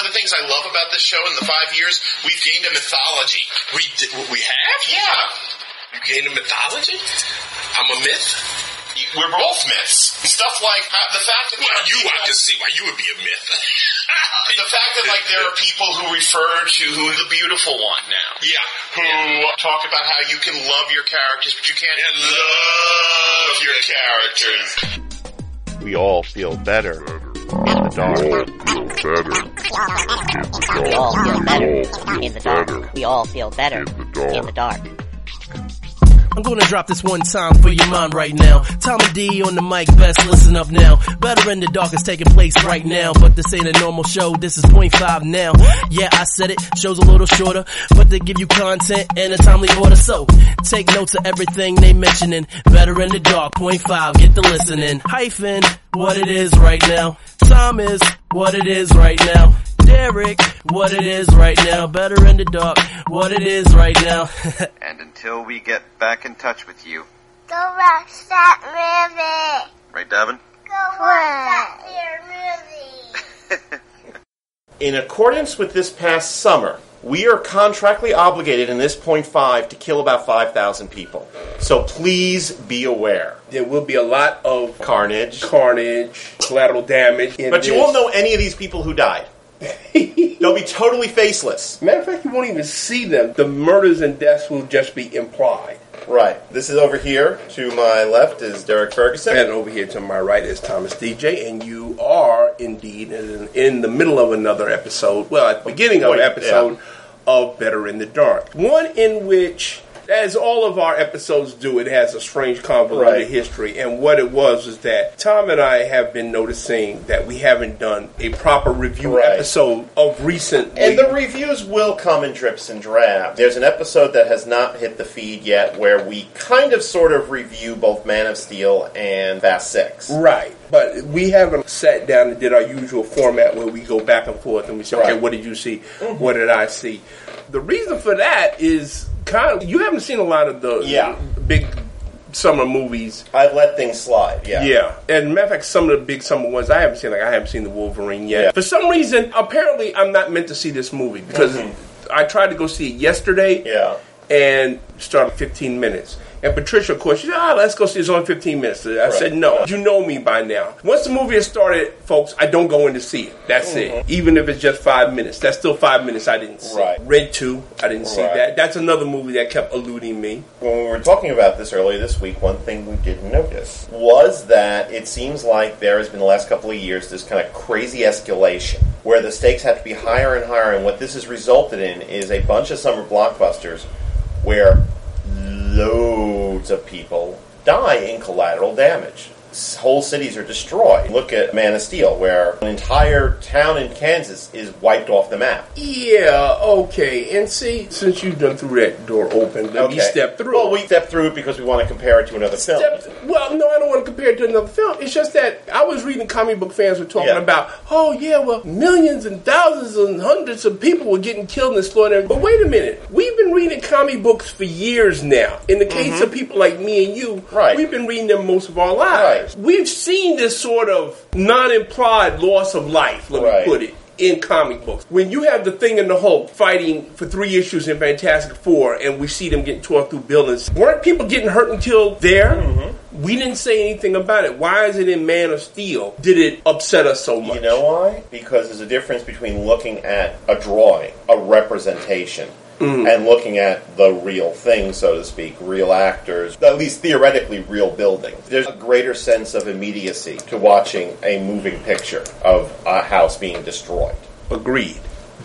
One of the things I love about this show in the five years, we've gained a mythology. We d- we have. Yeah. You gained a mythology. I'm a myth. We're both myths. Stuff like uh, the fact that Well, you, people- I can see why you would be a myth. the fact that like there are people who refer to who the beautiful one now. yeah. Who talk about how you can love your characters, but you can't Love your characters. We all feel better in the dark. We all feel better in the dark. We all feel better in the dark. I'm gonna drop this one time for your mind right now. Tommy D on the mic, best listen up now. Better in the dark is taking place right now, but this ain't a normal show, this is point five now. Yeah, I said it, show's a little shorter, but they give you content in a timely order, so take notes of everything they mentioning. Better in the dark, point five, get the listening. Hyphen, what it is right now. Tom is what it is right now. Derrick, what it is right now. Better in the dark, what it is right now. And until we get back in touch with you, Go watch that movie. right, Davin? Go watch that movie. In accordance with this past summer, we are contractually obligated in this point five to kill about 5,000 people. So please be aware. There will be a lot of Carnage. carnage, collateral damage. in But you this. won't know any of these people who died. They'll be totally faceless. Matter of fact, you won't even see them. The murders and deaths will just be implied. Right. This is over here. To my left is Derrick Ferguson. And over here to my right is Thomas Deja, and you are indeed in, in the middle of another episode. Well, at the beginning of an episode of Better in the Dark. One in which, as all of our episodes do, it has a strange convoluted Right. history. And what it was is that Tom and I have been noticing that we haven't done a proper review Right. episode of recent. And the reviews will come in drips and drabs. There's an episode that has not hit the feed yet where we kind of sort of review both Man of Steel and Fast Six. Right. But we haven't sat down and did our usual format where we go back and forth and we say, okay, Right. Mm-hmm. what did you see? What did I see? The reason for that is you haven't seen a lot of the Yeah. big summer movies. I've let things slide. Yeah. Yeah. And matter of fact, some of the big summer ones I haven't seen, like I haven't seen the Wolverine yet. Yeah. For some reason, apparently I'm not meant to see this movie because I tried to go see it yesterday Mm-hmm. Yeah. and started 15 minutes. And Patricia, of course, she said, ah, let's go see it. It's only 15 minutes. I said, no. You know me by now. Once the movie has started, folks, I don't go in to see it. That's it. Even if it's just five minutes. That's still five minutes I didn't see. Mm-hmm. Right. Red 2, I didn't see that. That's another movie that kept eluding me. When we were talking about this earlier this week, one thing we didn't notice was that it seems like there has been the last couple of years this kind of crazy escalation where the stakes have to be higher and higher, and what this has resulted in is a bunch of summer blockbusters where loads of people die in collateral damage. Whole cities are destroyed. Look at Man of Steel, where an entire town in Kansas is wiped off the map. Yeah, okay. And see, since you've done through that door open, let me step through. Well, we step through it because we want to compare it to another film. Well, no, I don't want to compare it to another film. It's just that I was reading comic book fans were talking Yeah. about, oh yeah, well, millions and thousands and hundreds of people were getting killed in this slaughtered. But wait a minute, we've been reading comic books for years now. In the case of people like me and you, Mm-hmm. Right. we've been reading them most of our lives. Right. We've seen this sort of non-implied loss of life. Let Right. me put it in comic books. When you have the Thing and the Hulk fighting for three issues in Fantastic Four, and we see them getting torn through buildings, weren't people getting hurt until there? Mm-hmm. We didn't say anything about it. Why is it in Man of Steel? Did it upset us so much? You know why? Because there's a difference between looking at a drawing, a representation, mm. and looking at the real thing, so to speak, real actors, at least theoretically real buildings. There's a greater sense of immediacy to watching a moving picture of a house being destroyed. Agreed.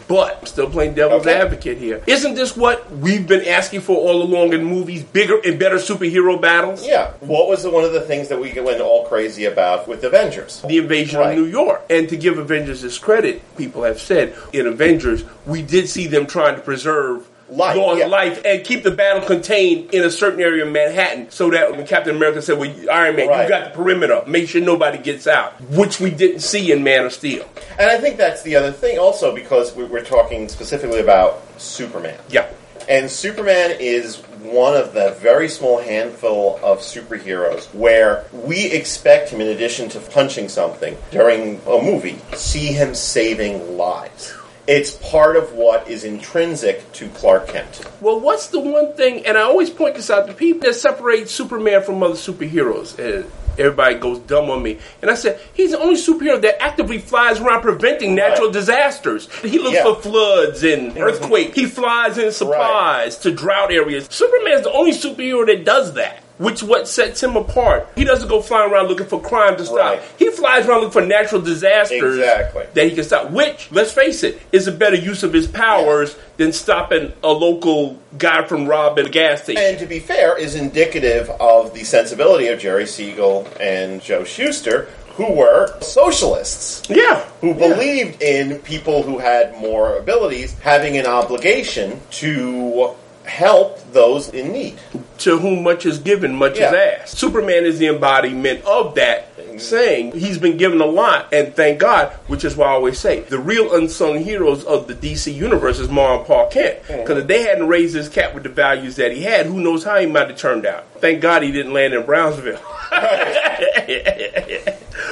But I'm still playing devil's Okay. advocate here. Isn't this what we've been asking for all along in movies? Bigger and better superhero battles? Yeah. What was the, one of the things that we went all crazy about with Avengers? the invasion Right. of New York. And to give Avengers this credit, people have said in Avengers, we did see them trying to preserve Life, yeah. life and keep the battle contained in a certain area of Manhattan so that when Captain America said, well, Iron Man, Right. you got the perimeter, make sure nobody gets out, which we didn't see in Man of Steel. And I think that's the other thing also because we- we're talking specifically about Superman. Yeah. And Superman is one of the very small handful of superheroes where we expect him, in addition to punching something during a movie, see him saving lives. It's part of what is intrinsic to Clark Kent. Well, what's the one thing, and I always point this out to people that separates Superman from other superheroes? And everybody goes dumb on me. And I said, he's the only superhero that actively flies around preventing natural Right. disasters. He looks Yeah. for floods and earthquakes. He flies in supplies to drought areas. Superman's the only superhero that does that. Which what sets him apart. He doesn't go flying around looking for crime to stop. Right. He flies around looking for natural disasters Exactly. that he can stop. Which, let's face it, is a better use of his powers than stopping a local guy from robbing a gas station. And to be fair, is indicative of the sensibility of Jerry Siegel and Joe Shuster, who were socialists. yeah, Who believed in people who had more abilities having an obligation to help those in need. to whom much is given, much Yeah. is asked. Superman is the embodiment of that saying. He's been given a lot, and thank God, which is why I always say the real unsung heroes of the DC universe is Ma and Pa Kent. Because if they hadn't raised his cat with the values that he had, who knows how he might have turned out. Thank God he didn't land in Brownsville.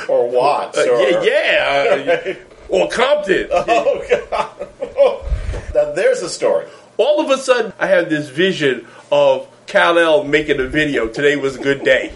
Or Watts. Uh, or, yeah, yeah. uh, or Compton. Oh, God. now, there's a story. All of a sudden, I have this vision of Kal-El making a video. Today was a good day.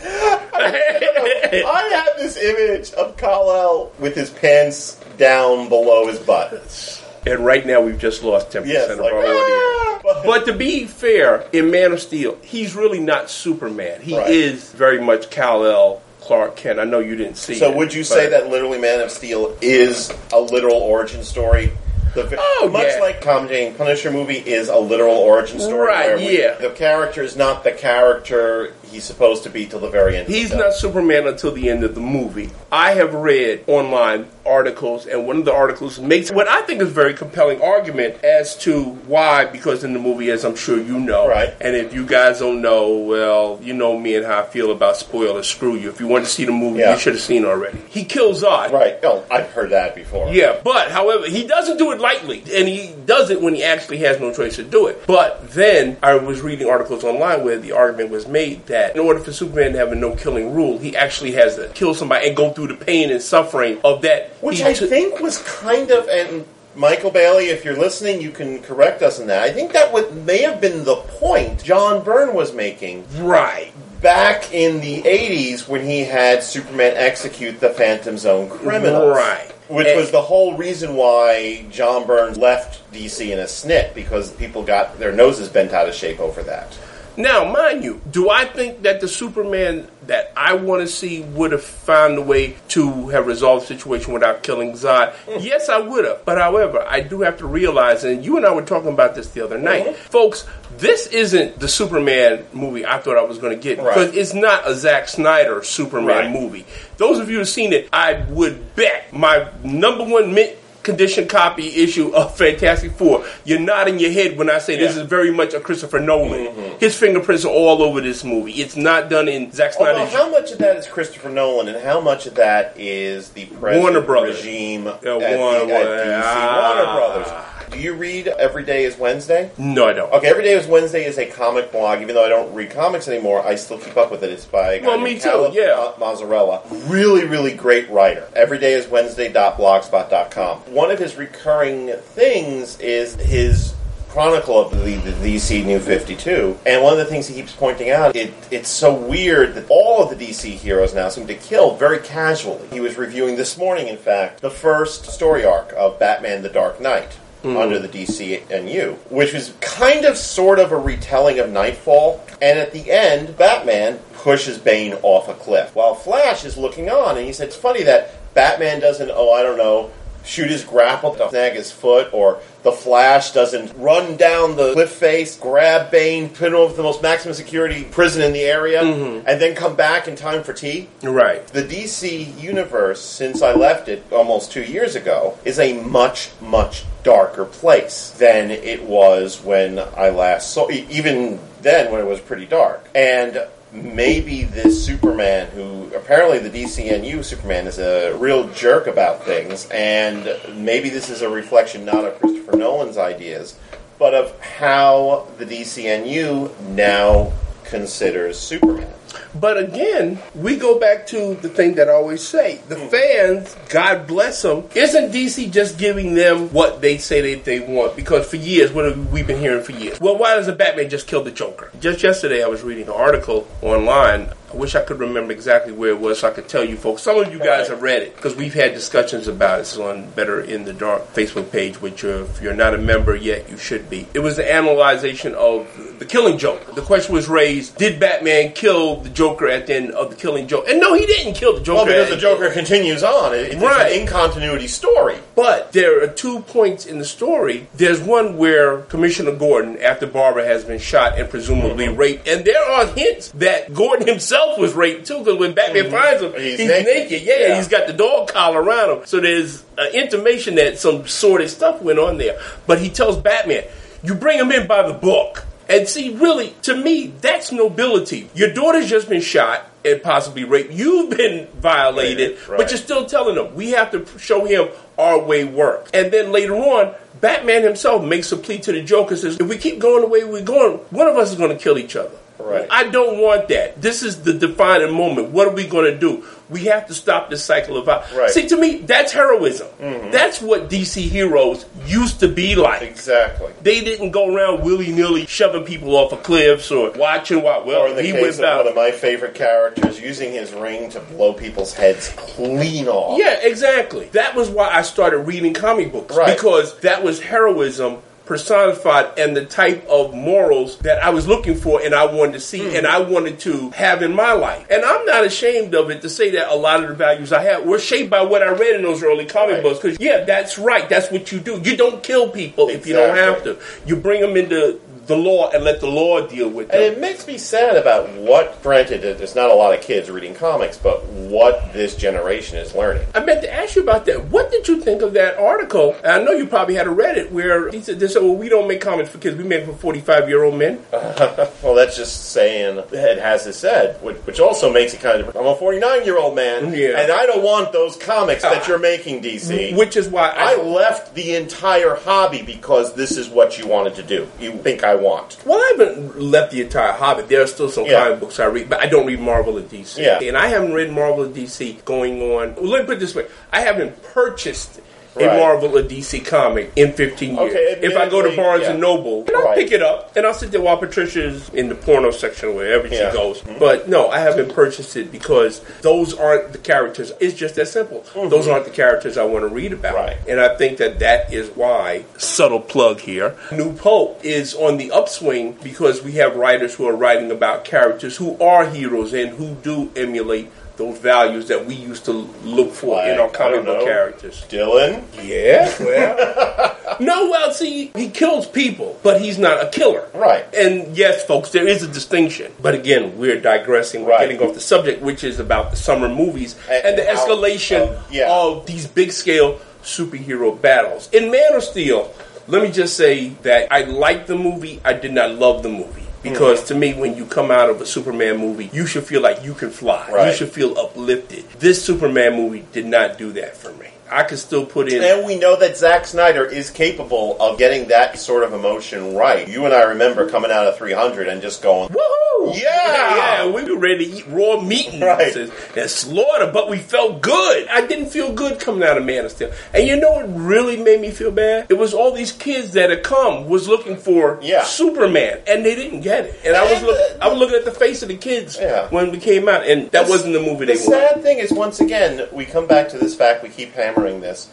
I have this image of Kal-El with his pants down below his butt. And right now, we've just lost 10% Yes, of like, our audience. "Ah!" But- But to be fair, in Man of Steel, he's really not Superman. He Right. is very much Kal-El Clark Kent. I know you didn't see So it, would you say that literally Man of Steel is a literal origin story? The, vi- Oh, much yeah. like Jane Punisher movie is a literal origin story. Right, where we- yeah. the character is not the character he's supposed to be till the very end. of the He's not Superman until the end of the movie. I have read online articles, and one of the articles makes what I think is a very compelling argument as to why, because in the movie, as I'm sure you know, Right. and if you guys don't know, well, you know me and how I feel about spoilers. Screw you. If you want to see the movie, Yeah. you should have seen already. He kills Zod. Right. Oh, I've heard that before. Yeah, but however, he doesn't do it lightly, and he does it when he actually has no choice to do it. But then I was reading articles online where the argument was made that in order for Superman to have a no killing rule, he actually has to kill somebody and go through the pain and suffering of that. Which I think was kind of, and Michael Bailey, if you're listening, you can correct us on that. I think that would, may have been the point John Byrne was making right. back in the 80s when he had Superman execute the Phantom Zone criminals. Right. Which was the whole reason why John Byrne left DC in a snit because people got their noses bent out of shape over that. Now, mind you, do I think that the Superman that I want to see would have found a way to have resolved the situation without killing Zod? Mm. yes, I would have. But however, I do have to realize, and you and I were talking about this the other night, mm-hmm. folks. This isn't the Superman movie I thought I was going to get Right. because it's not a Zack Snyder Superman Right. movie. Those of you who've seen it, I would bet my number one mint condition copy issue of Fantastic Four. You're nodding your head when I say this is very much a Christopher Nolan. His fingerprints are all over this movie. It's not done in Zack Although, how much of that is Christopher Nolan and how much of that is the Warner Brothers. regime Yeah, at, the- at DC? ah. Warner Brothers. Do you read Every Day is Wednesday? no, I don't. Okay, Every Day is Wednesday is a comic blog. Even though I don't read comics anymore, I still keep up with it. It's by a guy Well, me too, yeah. Ma- Mazzarella. Really, really great writer. Every Day is Everydayiswednesday.blogspot.com. One of his recurring things is his chronicle of the, the DC New 52. And one of the things he keeps pointing out, it, it's so weird that all of the DC heroes now seem to kill very casually. He was reviewing this morning, in fact, the first story arc of Batman the Dark Knight Mm-hmm. under the DC and DCNU, which was kind of sort of a retelling of Knightfall. And at the end, Batman pushes Bane off a cliff while Flash is looking on. And he said, It's funny that Batman doesn't, oh, I don't know, shoot his grapple to snag his foot, or the Flash doesn't run down the cliff face, grab Bane, put him over the most maximum security prison in the area, mm-hmm. and then come back in time for tea. Right. The DC universe, since I left it almost two years ago, is a much, much darker place than it was when I last saw. Even then, when it was pretty dark, and maybe this Superman, who apparently the DCNU Superman is a real jerk about things, and maybe this is a reflection not of Christopher Nolan's ideas, but of how the DCNU now considers Superman. But again, we go back to the thing that I always say: the hmm. fans, God bless them, isn't DC just giving them what they say that they want? Because for years, what have we been hearing for years? Well, why does the Batman just kill the Joker? Just yesterday, I was reading an article online. I wish I could remember exactly where it was so I could tell you folks. Some of you guys have read it because we've had discussions about it. It's on Better in the Dark Facebook page, which uh, if you're not a member yet, you should be. It was the analyzation of the Killing Joke. The question was raised: Did Batman kill the Joker at the end of the Killing Joke? And no, he didn't kill the Joker. Well, because the Joker continues on. It- It's Right. an in continuity story. But there are two points in the story. There's one where Commissioner Gordon, after Barbara has been shot and presumably Mm-hmm. raped, and there are hints that Gordon himself was raped too, because when Batman finds him, Mm-hmm. He's he's, naked. naked. Yeah, Yeah. he's got the dog collar around him. So there's uh, intimation that some sordid stuff went on there. But he tells Batman, "You bring him in by the book." And see, really, to me, that's nobility. Your daughter's just been shot and possibly raped. You've been violated, Right. but you're still telling him we have to show him our way works. And then later on, Batman himself makes a plea to the Joker says, if we keep going the way we're going, one of us is going to kill each other. Right. I don't want that. This is the defining moment. What are we going to do? We have to stop this cycle of violence. Right. See, to me, that's heroism. Mm-hmm. That's what DC heroes used to be like. Exactly. They didn't go around willy nilly shoving people off of cliffs or watching what. Well, Or in the he case went of down. one of my favorite characters, using his ring to blow people's heads clean off. Yeah, exactly. That was why I started reading comic books Right. because that was heroism personified and the type of morals that I was looking for and I wanted to see hmm. and I wanted to have in my life. And I'm not ashamed of it to say that a lot of the values I have were shaped by what I read in those early comic Right. books. Because yeah, that's right. That's what you do. You don't kill people if you don't have to. You bring them into the law and let the law deal with them. And it makes me sad about what, granted, there's not a lot of kids reading comics, but what this generation is learning. I meant to ask you about that. What did you think of that article? I know you probably had a read it where he said, they said, well, we don't make comics for kids. We make it for 45 year old men. Well, that's just saying it has it said, which, which also makes it kind of. I'm a 49 year old man, Yeah. and I don't want those comics that you're making, DC. Which is why I, I left the entire hobby because this is what you wanted to do. You think I want. Well, I haven't left the entire hobby. There are still some Yeah. comic books I read, but I don't read Marvel and DC. Yeah. And I haven't read Marvel and DC going on. Well, let me put it this way I haven't purchased a Right. Marvel or DC comic in 15 years. Okay, if I go to Barnes yeah. and Noble, and I'll Right. pick it up and I'll sit there while Patricia's in the porno section or wherever Yeah. Mm-hmm. she goes. But no, I haven't purchased it because those aren't the characters. It's just that simple. Those aren't the characters I want to read about. Mm-hmm. Right. And I think that that is why, subtle plug here, New Pulp is on the upswing because we have writers who are writing about characters who are heroes and who do emulate those values that we used to look for in our Like, comic book characters. Dillon? Yeah, well. no, well, see, he kills people, but he's not a killer. Right. And yes, folks, there is a distinction. But again, we're digressing. We're Right. getting off the subject, which is about the summer movies And- and, the escalation of- yeah. of these big scale superhero battles. In Man of Steel, let me just say that I liked the movie, I did not love the movie. Because to me, when you come out of a Superman movie, you should feel like you can fly. You should feel uplifted. This Superman movie did not do that for me. I could still put in And we know that Zack Snyder is capable of getting that sort of emotion right. You and I remember coming out of 300 and just going, Woohoo! Yeah! yeah, we were ready to eat raw meat and, Right. and slaughter, but we felt good. I didn't feel good coming out of Man of Steel. And you know what really made me feel bad? It was all these kids that had come was looking for Yeah. Superman, and they didn't get it. And I was And, look, uh, I was looking at the face of the kids Yeah. when we came out, and that wasn't the movie The they wanted. The sad thing is, once again, we come back to this fact, we keep hammering this.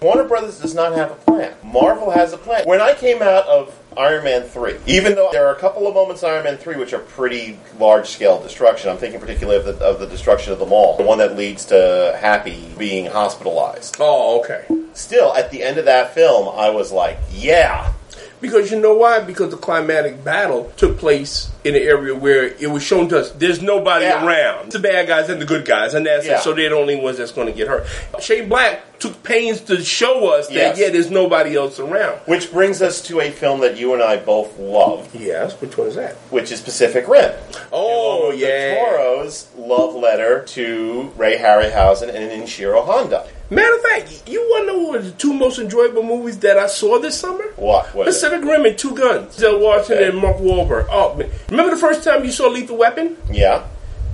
Warner Brothers does not have a plan. Marvel has a plan. When I came out of Iron Man 3, even though there are a couple of moments in Iron Man 3 which are pretty large scale destruction, I'm thinking particularly of the, of the destruction of the mall, the one that leads to Happy being hospitalized. Oh, okay. Still, at the end of that film, I was like, yeah. Because you know why? Because the climatic battle took place in an area where it was shown to us there's nobody Yeah. around. The bad guys and the good guys, and that's Yeah. it. So they're the only ones that's going to get hurt. Shane Black took pains to show us that Yes. yeah, there's nobody else around. Which brings us to a film that you and I both loved, Yes, which one is that? which is Pacific Rim. Oh yeah. Toro's love letter to Ray Harryhausen and Ishiro Honda. Matter of fact, you want to know what the two most enjoyable movies that I saw this summer? What? what Pacific Rim and Two Guns. Del Washington Okay. and Mark Wahlberg. Oh remember the first time you saw Lethal Weapon? yeah.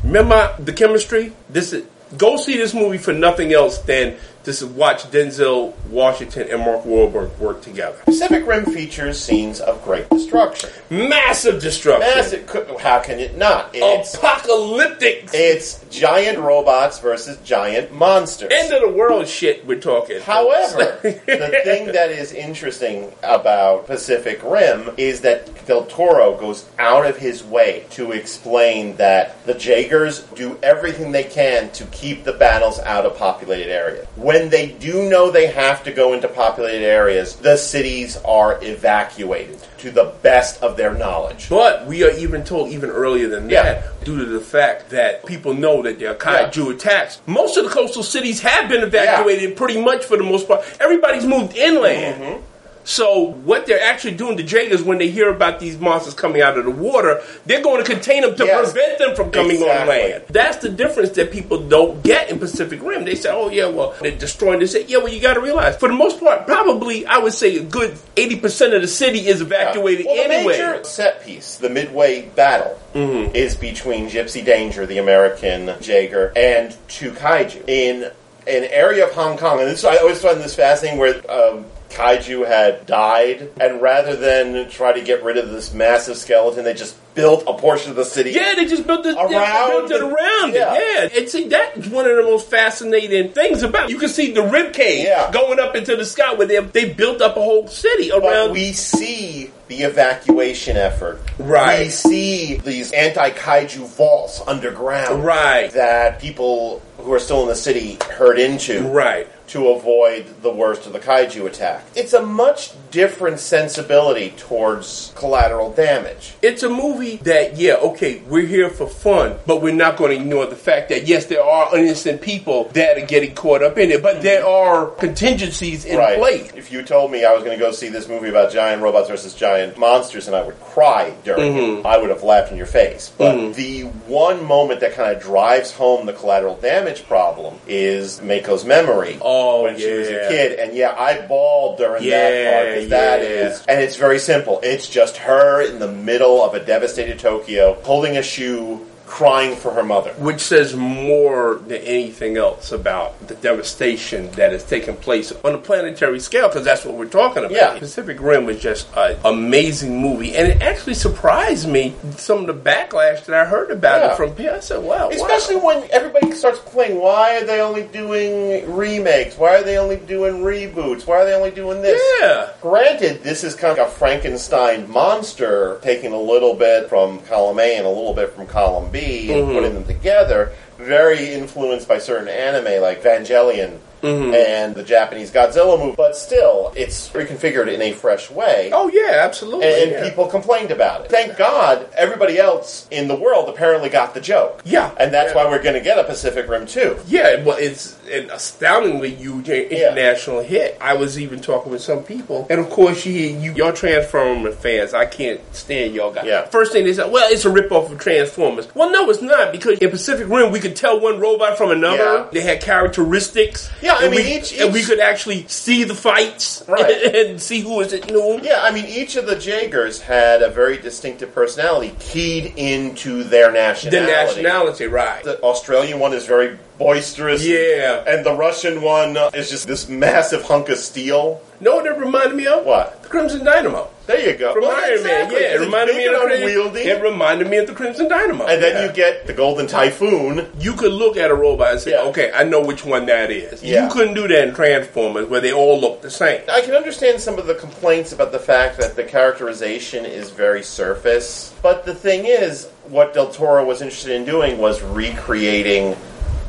Remember the chemistry? This is go see this movie for nothing else than to watch Denzel Washington and Mark Wahlberg work together. Pacific Rim features scenes of great destruction. Massive destruction. Massive. How can it not? It's, Apocalyptic. it's giant robots versus giant monsters. End of the world shit we're talking. However, the thing that is interesting about Pacific Rim is that Del Toro goes out of his way to explain that the Jaegers do everything they can to keep the battles out of populated areas. When they do know they have to go into populated areas, the cities are evacuated to the best of their knowledge. But we are even told even earlier than Yeah. that, due to the fact that people know that there are kaiju attacks. Most of the coastal cities have been evacuated pretty much for the most part. Everybody's moved inland. Mm-hmm. So what they're actually doing to Jaegers when they hear about these monsters coming out of the water, they're going to contain them to Yes. prevent them from coming on land. That's the difference that people don't get in Pacific Rim. They say, "Oh yeah, well they're destroying this." Yeah, well you got to realize, for the most part, probably I would say a good eighty percent of the city is evacuated Well, the anyway. major set piece, the midway battle, is between Gypsy Danger, the American Jaeger, and two kaiju in an area of Hong Kong. And this, I always find this fascinating, where um, kaiju had died, and rather than try to get rid of this massive skeleton, they just built a portion of the city. Yeah, they just built it Around built it around yeah. it. Yeah, and see that's one of the most fascinating things about. it. You can see the rib cage Yeah. going up into the sky where they they built up a whole city But around. we see the evacuation effort. Right. We see these anti kaiju vaults underground. Right. That people who are still in the city herd into. right. To avoid the worst of the kaiju attack. It's a much different sensibility towards collateral damage. It's a movie that, yeah, okay, we're here for fun, but we're not going to ignore the fact that, yes, there are innocent people that are getting caught up in it, but there are contingencies in right. place. If you told me I was going to go see this movie about giant robots versus giant monsters and I would cry during Mm-hmm. it, I would have laughed in your face. But the one moment that kind of drives home the collateral damage problem is Mako's memory. Oh, Oh, when she was a kid, and yeah, I bawled during that part because that yeah. is, and it's very simple. It's just her in the middle of a devastated Tokyo, holding a shoe, crying for her mother. Which says more than anything else about the devastation that has taken place on a planetary scale, because that's what we're talking about. Yeah. Pacific Rim was just an amazing movie, and it actually surprised me some of the backlash that I heard about Yeah. it from people. I said, "Wow, Especially wow. when everybody starts playing, why are they only doing remakes? Why are they only doing reboots? Why are they only doing this? yeah." Granted, this is kind of a Frankenstein monster, taking a little bit from column A and a little bit from column B and mm-hmm. putting them together. Very influenced by certain anime like Evangelion Mm-hmm. and the Japanese Godzilla movie, but still, it's reconfigured in a fresh way. Oh yeah, absolutely. and, and yeah. people complained about it. Thank God, everybody else in the world apparently got the joke. Yeah. and that's Yeah. why we're going to get a Pacific Rim too. Yeah, well, it's an astoundingly huge international hit. I was even talking with some people, and of course, you hear you, y'all Transformer fans. I can't stand y'all guys. Yeah. First thing they said, well, it's a ripoff of Transformers. Well, no, it's not because in Pacific Rim we could tell one robot from another. Yeah. They had characteristics. Yeah, I and mean, we, each- and we could actually see the fights Right. and see who is it new. Yeah, I mean, each of the Jaegers had a very distinctive personality keyed into their nationality. The nationality, right? The Australian one is very boisterous. Yeah. And the Russian one uh, is just this massive hunk of steel. No, what it reminded me of? What? The Crimson Dynamo. There you go. From Well, Iron Man, yeah, it reminded me of the and Crimson, unwieldy. It reminded me of the Crimson Dynamo. And then Yeah. you get the Golden Typhoon. you could look at a robot and say, Yeah. okay, I know which one that is. Yeah. You couldn't do that in Transformers where they all look the same. I can understand some of the complaints about the fact that the characterization is very surface. But the thing is, what Del Toro was interested in doing was recreating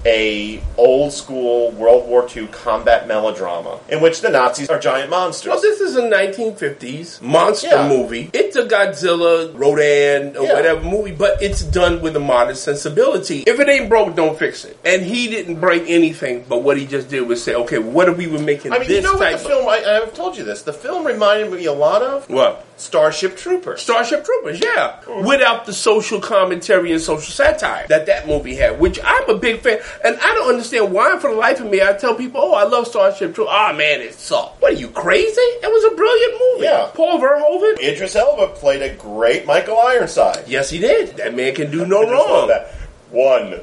a old school World War II combat melodrama in which the Nazis are giant monsters. Well, this is a 1950s monster Yeah. movie. It's a Godzilla, Rodan, or Yeah. whatever movie, but it's done with a modern sensibility. If it ain't broke, don't fix it. And he didn't break anything, but what he just did was say, okay, what if we were making I mean, this you know what type the film? I, I've told you this. The film reminded me a lot of. What? Starship Troopers. Starship Troopers, yeah. Mm-hmm. Without the social commentary and social satire that that movie had, which I'm a big fan. And I don't understand why, for the life of me, I tell people, oh, I love Starship Troopers. Ah, man, it sucked. What are you, crazy? It was a brilliant movie. Yeah. Paul Verhoeven? Idris Elba played a great Michael Ironside. Yes, he did. That man can do no I just love wrong. that. One,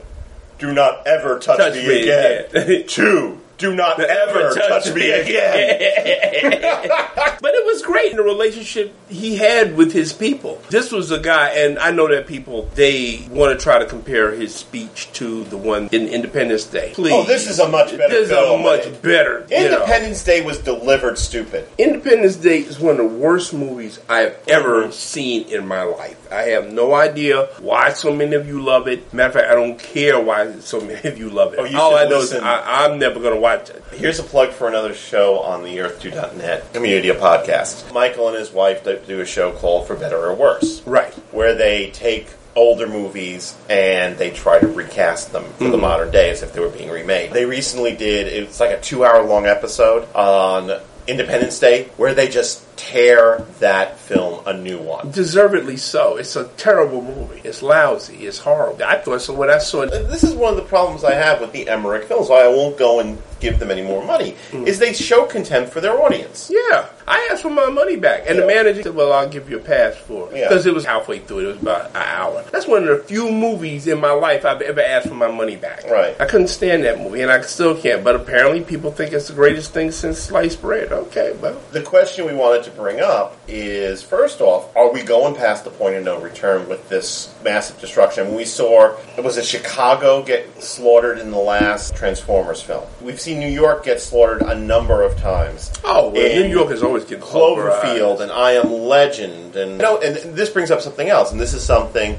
do not ever touch, Touch me, me again. again. Two, do not ever touch, me again. But it was great in the relationship he had with his people. This was a guy, and I know that people they want to try to compare his speech to the one in Independence Day. Please, Oh, this is a much better This is a much better. you know. Independence Day was delivered stupid. Independence Day is one of the worst movies I have ever seen in my life. I have no idea why so many of you love it. Matter of fact, I don't care why so many of you love it. Oh, you All I know listen. is I, I'm never going to watch. Here's a plug for another show on the Earth2.net community of podcasts. Michael and his wife do a show called For Better or Worse. Right. Where they take older movies and they try to recast them for the mm-hmm. modern day as if they were being remade. They recently did, it's like a two hour long episode on Independence Day where they just tear that film a new one. Deservedly so. It's a terrible movie. It's lousy. It's horrible. I thought so when I saw it. This is one of the problems I have with the Emmerich films, I won't go and give them any more money, hmm. is they show contempt for their audience. Yeah, I asked for my money back, and the manager said, "Well, I'll give you a pass for it Yeah. because it was halfway through. It was about an hour. That's one of the few movies in my life I've ever asked for my money back. Right. I couldn't stand that movie, and I still can't. But apparently, people think it's the greatest thing since sliced bread. Okay, well, The question we wanted to bring up is first off, are we going past the point of no return with this massive destruction? We saw, was it Chicago get slaughtered in the last Transformers film? We've seen New York get slaughtered a number of times. oh, well, And New York is always getting Cloverfield and I Am Legend, and you know, and this brings up something else, and this is something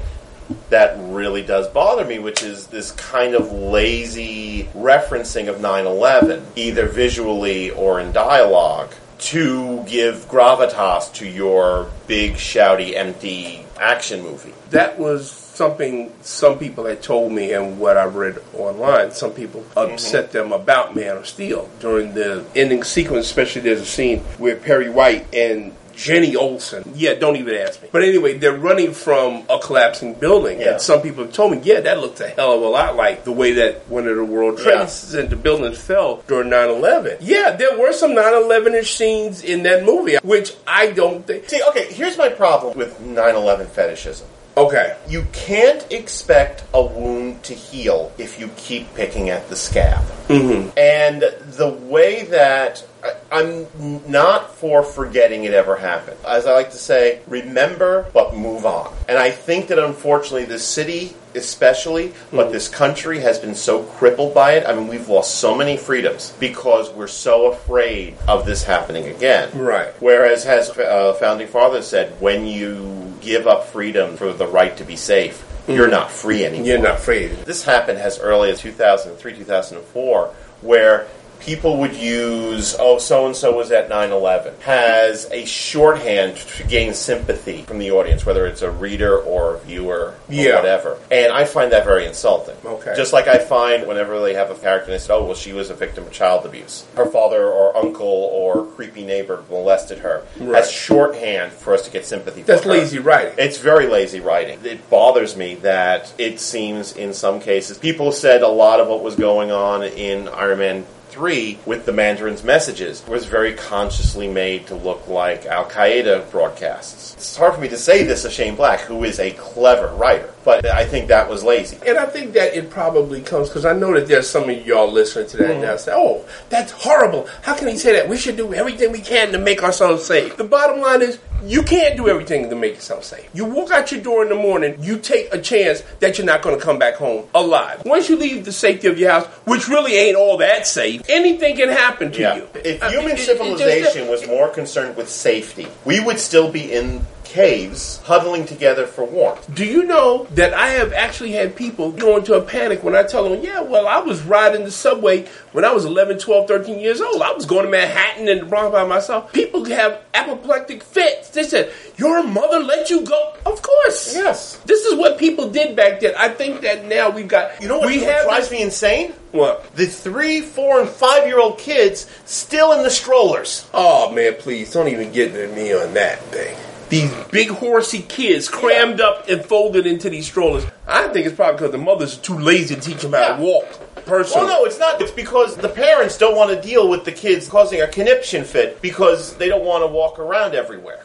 that really does bother me, which is this kind of lazy referencing of 9/11, either visually or in dialogue, to give gravitas to your big, shouty, empty action movie. that was something some people had told me and what I read online. Some people upset mm-hmm. them about Man of Steel during the ending sequence. Especially there's a scene where Perry White and Jenny Olsen. Yeah, don't even ask me. But anyway, they're running from a collapsing building, Yeah. and some people have told me, yeah, that looked a hell of a lot like the way that one of the World Trade Yeah. Center buildings fell during 9/11. Yeah, there were some 9/11ish scenes in that movie, which I don't think. See, okay, here's my problem with 9/11 fetishism. Okay, You can't expect a wound to heal if you keep picking at the scab. Mm-hmm. And the way that I, I'm not for forgetting it ever happened. As I like to say, remember but move on. And I think that unfortunately, the city, especially, but this country has been so crippled by it. I mean, we've lost so many freedoms because we're so afraid of this happening again. Right. Whereas, as uh, founding father said, when you give up freedom for the right to be safe, you're not free anymore. you're not afraid. This happened as early as 2003, 2004, where people would use, oh, so and so was at 9 11, has a shorthand to gain sympathy from the audience, whether it's a reader or a viewer or Yeah. whatever. And I find that very insulting. Okay. Just like I find whenever they have a character and they say, oh, well, she was a victim of child abuse. Her father or uncle or creepy neighbor molested her. Right. As shorthand for us to get sympathy That's lazy writing. It's very lazy writing. It bothers me that it seems in some cases people said a lot of what was going on in Iron Man 3 with the Mandarin's messages was very consciously made to look like Al Qaeda broadcasts. It's hard for me to say this of Shane Black, who is a clever writer, but I think that was lazy. And I think that it probably comes because I know that there's some of y'all listening to that Mm-hmm. now say, "Oh, that's horrible! How can he say that? We should do everything we can to make ourselves safe." The bottom line is, you can't do everything to make yourself safe. You walk out your door in the morning, you take a chance that you're not going to come back home alive. Once you leave the safety of your house, which really ain't all that safe, anything can happen to Yeah. you. If I mean, human it- it just- civilization was more concerned with safety, we would still be in caves huddling together for warmth. Do you know that I have actually had people go into a panic when I tell them, yeah, well, I was riding the subway when I was 11, 12, 13 years old. I was going to Manhattan and the Bronx by myself. People have apoplectic fits. They said, your mother let you go? Of course. Yes. This is what people did back then. I think that now we've got. You know what we drives this- me insane? What? The three, four, and five year old kids still in the strollers. Oh, man, please don't even get me on that thing. These big horsey kids crammed up and folded into these strollers. I think it's probably because the mothers are too lazy to teach them how to walk. Personally. Well, no, it's not. It's because the parents don't want to deal with the kids causing a conniption fit because they don't want to walk around everywhere.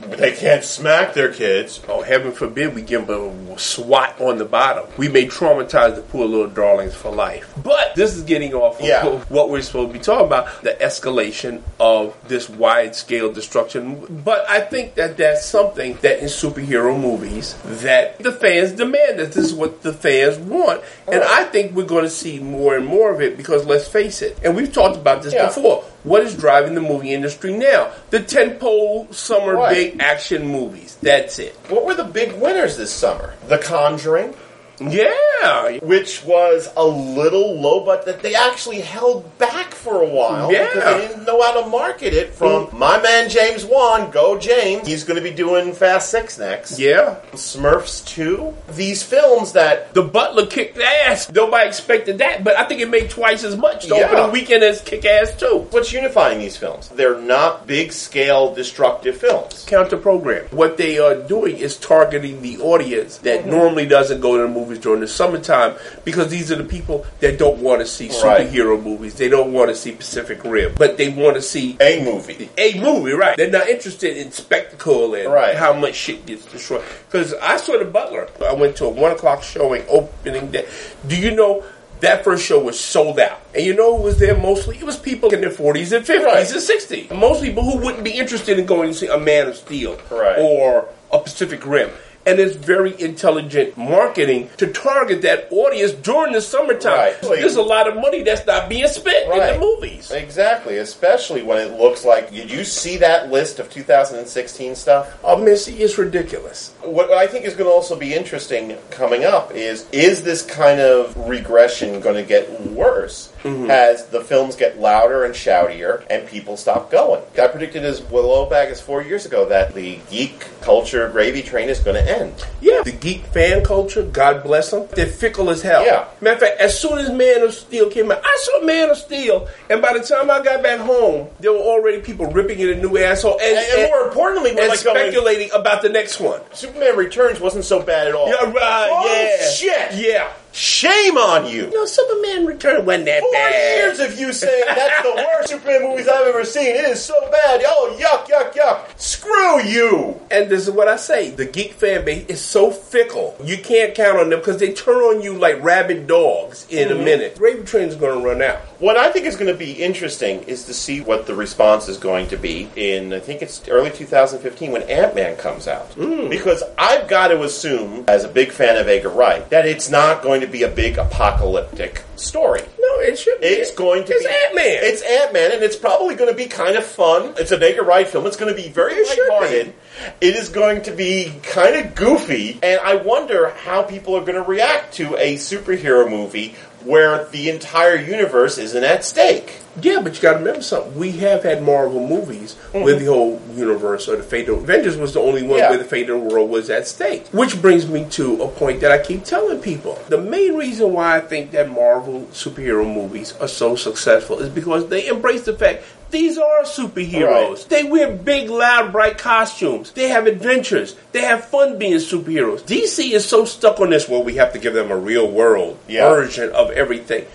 They can't smack their kids. Oh, heaven forbid we give them a swat on the bottom. We may traumatize the poor little darlings for life. But this is getting off of Yeah. what we're supposed to be talking about the escalation of this wide scale destruction. But I think that that's something that in superhero movies that the fans demand that this is what the fans want. And I think we're going to see more and more of it because let's face it, and we've talked about this Yeah. before. What is driving the movie industry now? The tentpole summer Right. big action movies. That's it. What were the big winners this summer? The Conjuring, Yeah. which was a little low, but that they actually held back for a while Yeah. because they didn't know how to market it. From mm. my man James Wan, go James. He's going to be doing Fast Six next. Yeah. Smurfs two. These films that The Butler kicked ass. Nobody expected that, but I think it made twice as much the Yeah. opening weekend as Kick Ass too. what's unifying these films? They're not big scale destructive films. Counter program. What they are doing is targeting the audience that mm-hmm. normally doesn't go to the movies during the summertime because these are the people that don't want to see Right. superhero movies. They don't want to see Pacific Rim, but they want to see A movie. a movie, right? They're not interested in spectacle and Right. how much shit gets destroyed. Because I saw the Butler. I went to a one o'clock showing opening day. Do you know? That first show was sold out. And you know who was there mostly? It was people in their 40s and 50s Right. and 60s. Most people who wouldn't be interested in going to see a Man of Steel Right. or a Pacific Rim. And it's very intelligent marketing to target that audience during the summertime. Right. There's a lot of money that's not being spent in the movies. Exactly, especially when it looks like. Did you see that list of 2016 stuff? Oh, Missy, it's ridiculous. What I think is going to also be interesting coming up is is this kind of regression going to get worse Mm-hmm. as the films get louder and shoutier and people stop going? I predicted as well back as four years ago that the geek culture gravy train is going to end. Yeah, the geek fan culture, God bless them, they're fickle as hell. Yeah. Matter of fact, as soon as Man of Steel came out, I saw Man of Steel, and by the time I got back home, there were already people ripping it a new asshole and, And, and more importantly, we're and like going, speculating about the next one. Superman Returns wasn't so bad at all. Yeah, right, Oh, yeah. shit. Yeah. Shame on you. No, Superman Return wasn't that Four bad. years of you saying that's the worst Superman movies I've ever seen. It is so bad. Oh, yuck, yuck, yuck. Screw you. And this is what I say: the geek fan base is so fickle. You can't count on them because they turn on you like rabid dogs in Mm-hmm. a minute. Raven Train's going to run out. What I think is going to be interesting is to see what the response is going to be in, I think it's early 2015 when Ant Man comes out. Because I've got to assume, as a big fan of Edgar Wright, that it's not going to be a big apocalyptic story. No, it should. be. It's going to It's be Ant Man. It's Ant Man, and it's probably going to be kind of fun. It's an Edgar Wright film. It's going to be very It lighthearted. It is going to be kind of goofy, and I wonder how people are going to react to a superhero movie where the entire universe isn't at stake. Yeah, but you got to remember something. We have had Marvel movies where mm-hmm. the whole universe or the fate of Avengers was the only one Yeah. where the fate of the world was at stake. Which brings me to a point that I keep telling people. The main reason why I think that Marvel superhero movies are so successful is because they embrace the fact these are superheroes. Right. They wear big, loud, bright costumes. They have adventures. They have fun being superheroes. DC is so stuck on this, well, we have to give them a real world Yeah. version of everything.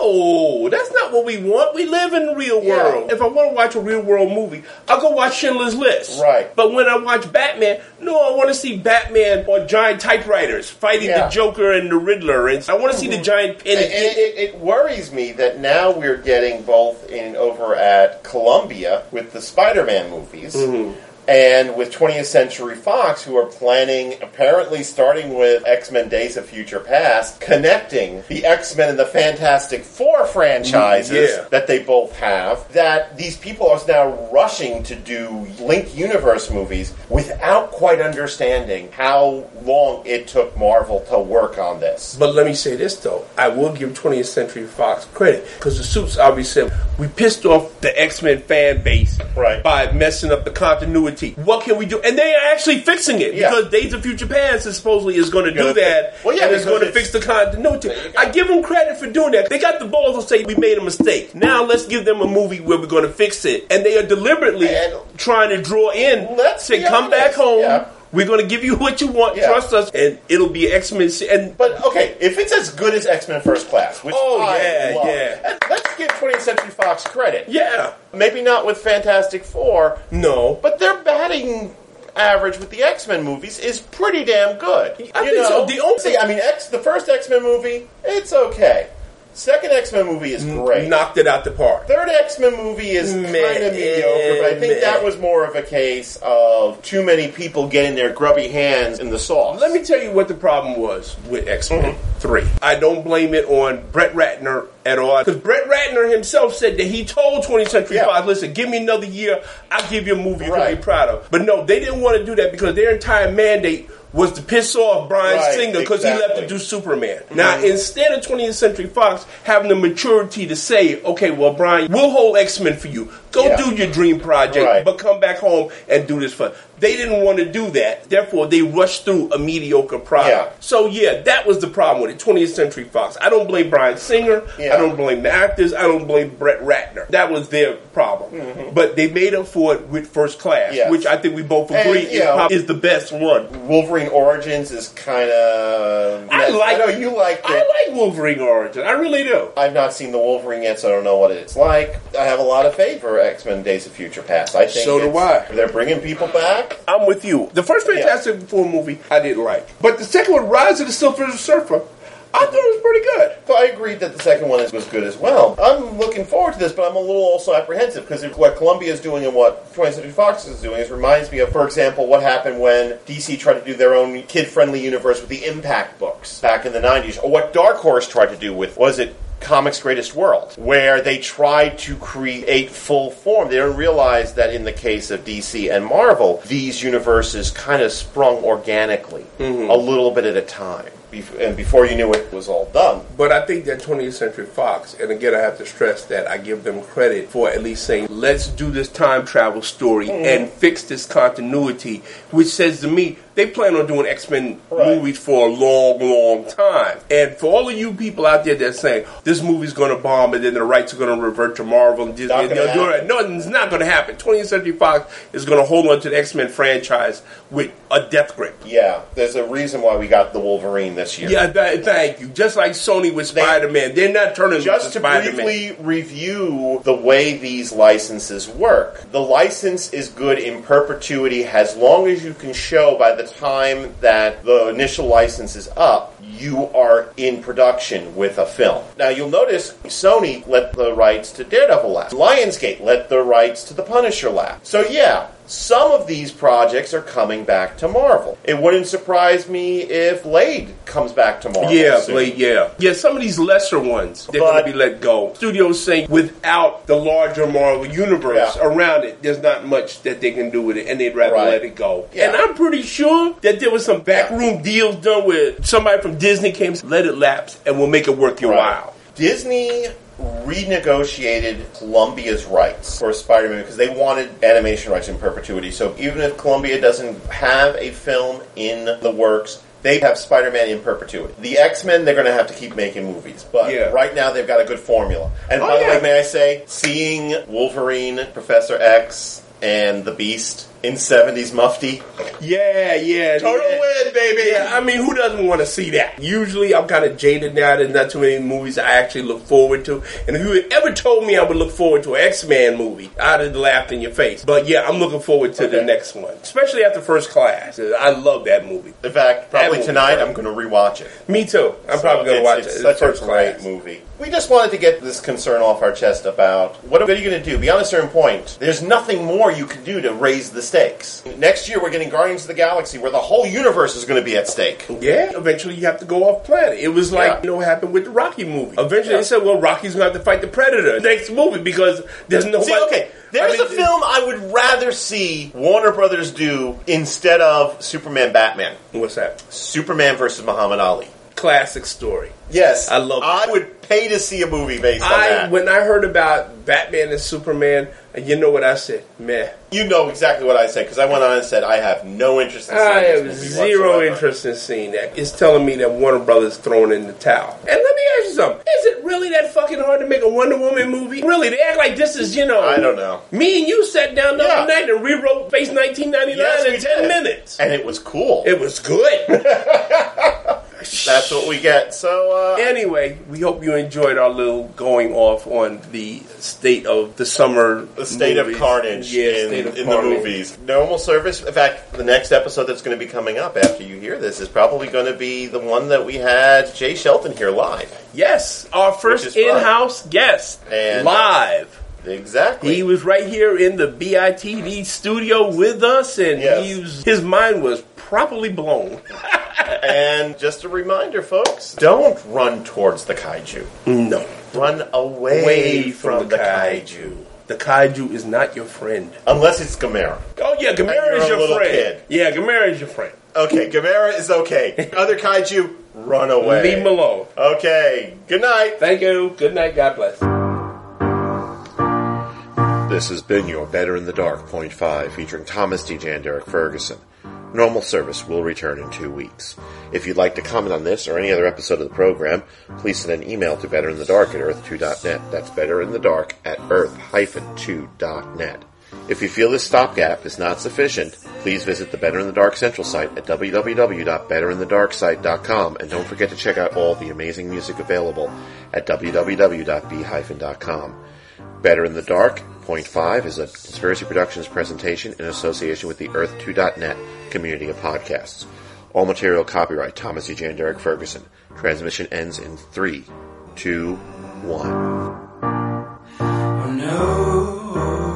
No, that's not what we want. We live in the real Yeah. world. If I want to watch a real world movie, I'll go watch Schindler's List. Right. But when I watch Batman, no, I want to see Batman on giant typewriters fighting Yeah. the Joker and the Riddler, and I want to see the mm-hmm. giant pen. And, and it, it worries me that now we're getting both in over at Columbia with the Spider-Man movies. Mm-hmm. And with 20th Century Fox, who are planning, apparently starting with X Men Days of Future Past, connecting the X Men and the Fantastic Four franchises Yeah. that they both have, that these people are now rushing to do Link universe movies without quite understanding how long it took Marvel to work on this. But let me say this though, I will give 20th Century Fox credit because the suits obviously said we pissed off the X Men fan base Right. by messing up the continuity. What can we do? And they are actually fixing it Yeah. because Days of Future Past is supposedly is going to do that. fi- well, yeah, and it's going to fix the continuity. I give them credit for doing that. They got the balls to say we made a mistake. Now let's give them a movie where we're going to fix it, and they are deliberately And- trying to draw in. Let's be come back home. yeah. We're going to give you what you want. Yeah. Trust us, and it'll be X Men. And But okay, if it's as good as X Men First Class, which Oh, I yeah, love, yeah. let's give 20th Century Fox credit. yeah, Maybe not with Fantastic Four, no, but they're batting average with the X Men movies is pretty damn good. I you think so. know? The only- See, I mean, X, the first X Men movie, it's okay. Second X Men movie is great. Knocked it out the park. Third X Men movie is kind of mediocre, but I think meh. that was more of a case of too many people getting their grubby hands in the sauce. Let me tell you what the problem was with X Men Mm-hmm. 3. I don't blame it on Brett Ratner at all. Because Brett Ratner himself said that he told 20th Century Yeah. Fox, listen, give me another year, I'll give you a movie you're going be proud of. But no, they didn't want to do that because their entire mandate was to piss off Bryan Right, Singer because he left exactly. to do Superman. Mm-hmm. Now, instead of 20th Century Fox having the maturity to say, okay, well, Bryan, we'll hold X Men for you. Go Yeah. do your dream project, Right. but come back home and do this for. They didn't want to do that. Therefore, they rushed through a mediocre product. Yeah. So yeah, that was the problem with it. 20th Century Fox. I don't blame Bryan Singer. Yeah. I don't blame the actors. I don't blame Brett Ratner. That was their problem. But they made up for it with First Class, Mm-hmm. Yes. which I think we both agree you is, know- is the best one. Wolverine Origins is kind of. I like. I know you liked it. I like Wolverine Origin. I really do. I've not seen the Wolverine yet, so I don't know what it's like. I have a lot of faith for X Men: Days of Future Past. I think So do I. They're bringing people back. I'm with you. The first Fantastic Four movie I didn't like, but the second one, Rise of the Silver Surfer, I thought it was pretty good. So I agreed that the second one is- was good as well. I'm looking forward to this, but I'm a little also apprehensive because what Columbia is doing and what 20th Century Fox is doing is reminds me of, for example, what happened when DC tried to do their own kid-friendly universe with the Impact books back in the 90s, or what Dark Horse tried to do with was it Comics Greatest World, where they tried to create full form. They don't realize that in the case of DC and Marvel, these universes kind of sprung organically, mm-hmm. a little bit at a time. Bef- And before you knew it, it was all done. But I think that 20th Century Fox, and again, I have to stress that I give them credit for at least saying, let's do this time travel story mm-hmm. and fix this continuity, which says to me, they plan on doing X Men Right. movies for a long, long time. And for all of you people out there that saying, this movie's going to bomb and then the rights are going to revert to Marvel and Disney, and they'll do it. No, it's not going to happen. 20th Century Fox is going to hold on to the X Men franchise with a death grip. Yeah, there's a reason why we got the Wolverine this year. Yeah, th- thank you. Just like Sony with Spider Man, they're not turning Just to to Spider Man. briefly review the way these licenses work. The license is good in perpetuity as long as you can show by the time that the initial license is up, you are in production with a film. Now you'll notice Sony let the rights to Daredevil lapse. Lionsgate let the rights to The Punisher lapse. So yeah, some of these projects are coming back to Marvel. It wouldn't surprise me if Blade comes back to Marvel. Yeah, soon. Blade, yeah. Yeah, some of these lesser ones, they're going to be let go. Studios saying without the larger Marvel universe Yeah. around it, there's not much that they can do with it, and they'd rather Right. let it go. Yeah. And I'm pretty sure that there was some backroom deals done with somebody from Disney came, let it lapse, and we'll make it worth your Right. while. Disney renegotiated Columbia's rights for Spider-Man because they wanted animation rights in perpetuity. So even if Columbia doesn't have a film in the works, they have Spider-Man in perpetuity. The X-Men, they're going to have to keep making movies, but Yeah. right now they've got a good formula. And Oh, by the yeah. way, may I say, seeing Wolverine, Professor X, and the Beast in '70s mufti, Yeah, yeah. Total yeah. win, baby. Yeah, I mean, who doesn't want to see that? Usually, I'm kind of jaded now. There's not too many movies I actually look forward to. And if you had ever told me I would look forward to an X-Men movie, I'd have laughed in your face. But yeah, I'm looking forward to the next one, especially after First Class. I love that movie. in fact, probably movie, tonight right. I'm going to rewatch it. Me too. I'm So probably going to watch it's it. Such First a great Class. movie. We just wanted to get this concern off our chest about what are you going to do beyond a certain point. There's nothing more you can do to raise the stakes. Next year we're getting Guardians of the Galaxy, where the whole universe is going to be at stake. Yeah, eventually you have to go off planet. It was like, Yeah. you know, what happened with the Rocky movie. Eventually Yeah. they said, well, Rocky's going to have to fight the Predator next movie because there's no See, okay, there's a film I would rather see Warner Brothers do instead of Superman Batman. What's that? Superman versus Muhammad Ali. Classic story. Yes, I love I would pay to see a movie based on I that. when I heard about Batman and Superman, you know what I said? Meh. you know exactly what I said because I went on and said I have no interest in seeing I have zero whatsoever. interest in seeing that. It's telling me that Warner Brothers throwing in the towel. And let me ask you something: Is it really that fucking hard to make a Wonder Woman movie? Really? They act like this is you know. I don't know. Me and you sat down the Yeah. other night and rewrote Space 1999 Yes, in ten did. minutes. And it was cool. It was good. That's what we get. So, uh, Anyway, we hope you enjoyed our little going off on the state of the summer. the state movies. of carnage Yeah, in, of in the movies. Normal service. In fact, the next episode that's going to be coming up after you hear this is probably going to be the one that we had Jay Shelton here live. Yes, our first is fun. in-house guest And- live. Exactly. He was right here in the BITD studio with us, and Yes. he was, his mind was properly blown. and just a reminder, folks, don't run towards the kaiju. No, Run away, away from, the kaiju. The kaiju is not your friend. Unless it's Gamera. Oh yeah, Gamera is your little friend. kid. Yeah, Gamera is your friend. Okay, Gamera is okay. Other kaiju, run away. Leave him alone. Okay, good night. Thank you. Good night. God bless. This has been your Better in the Dark Point 5 featuring Thomas Deja and Derrick Ferguson. Normal service will return in two weeks. If you'd like to comment on this or any other episode of the program, please send an email to betterinthedark at earth2.net. That's betterinthedark at earth-2.net. If you feel this stopgap is not sufficient, please visit the Better in the Dark Central site at www.betterinthedarksite.com and don't forget to check out all the amazing music available at www.b-com. Better in the Dark, 1.5 is a Conspiracy Productions presentation in association with the Earth2.net community of podcasts. All material copyright Thomas E. and Derrick Ferguson. Transmission ends in three, two, one. Oh, no.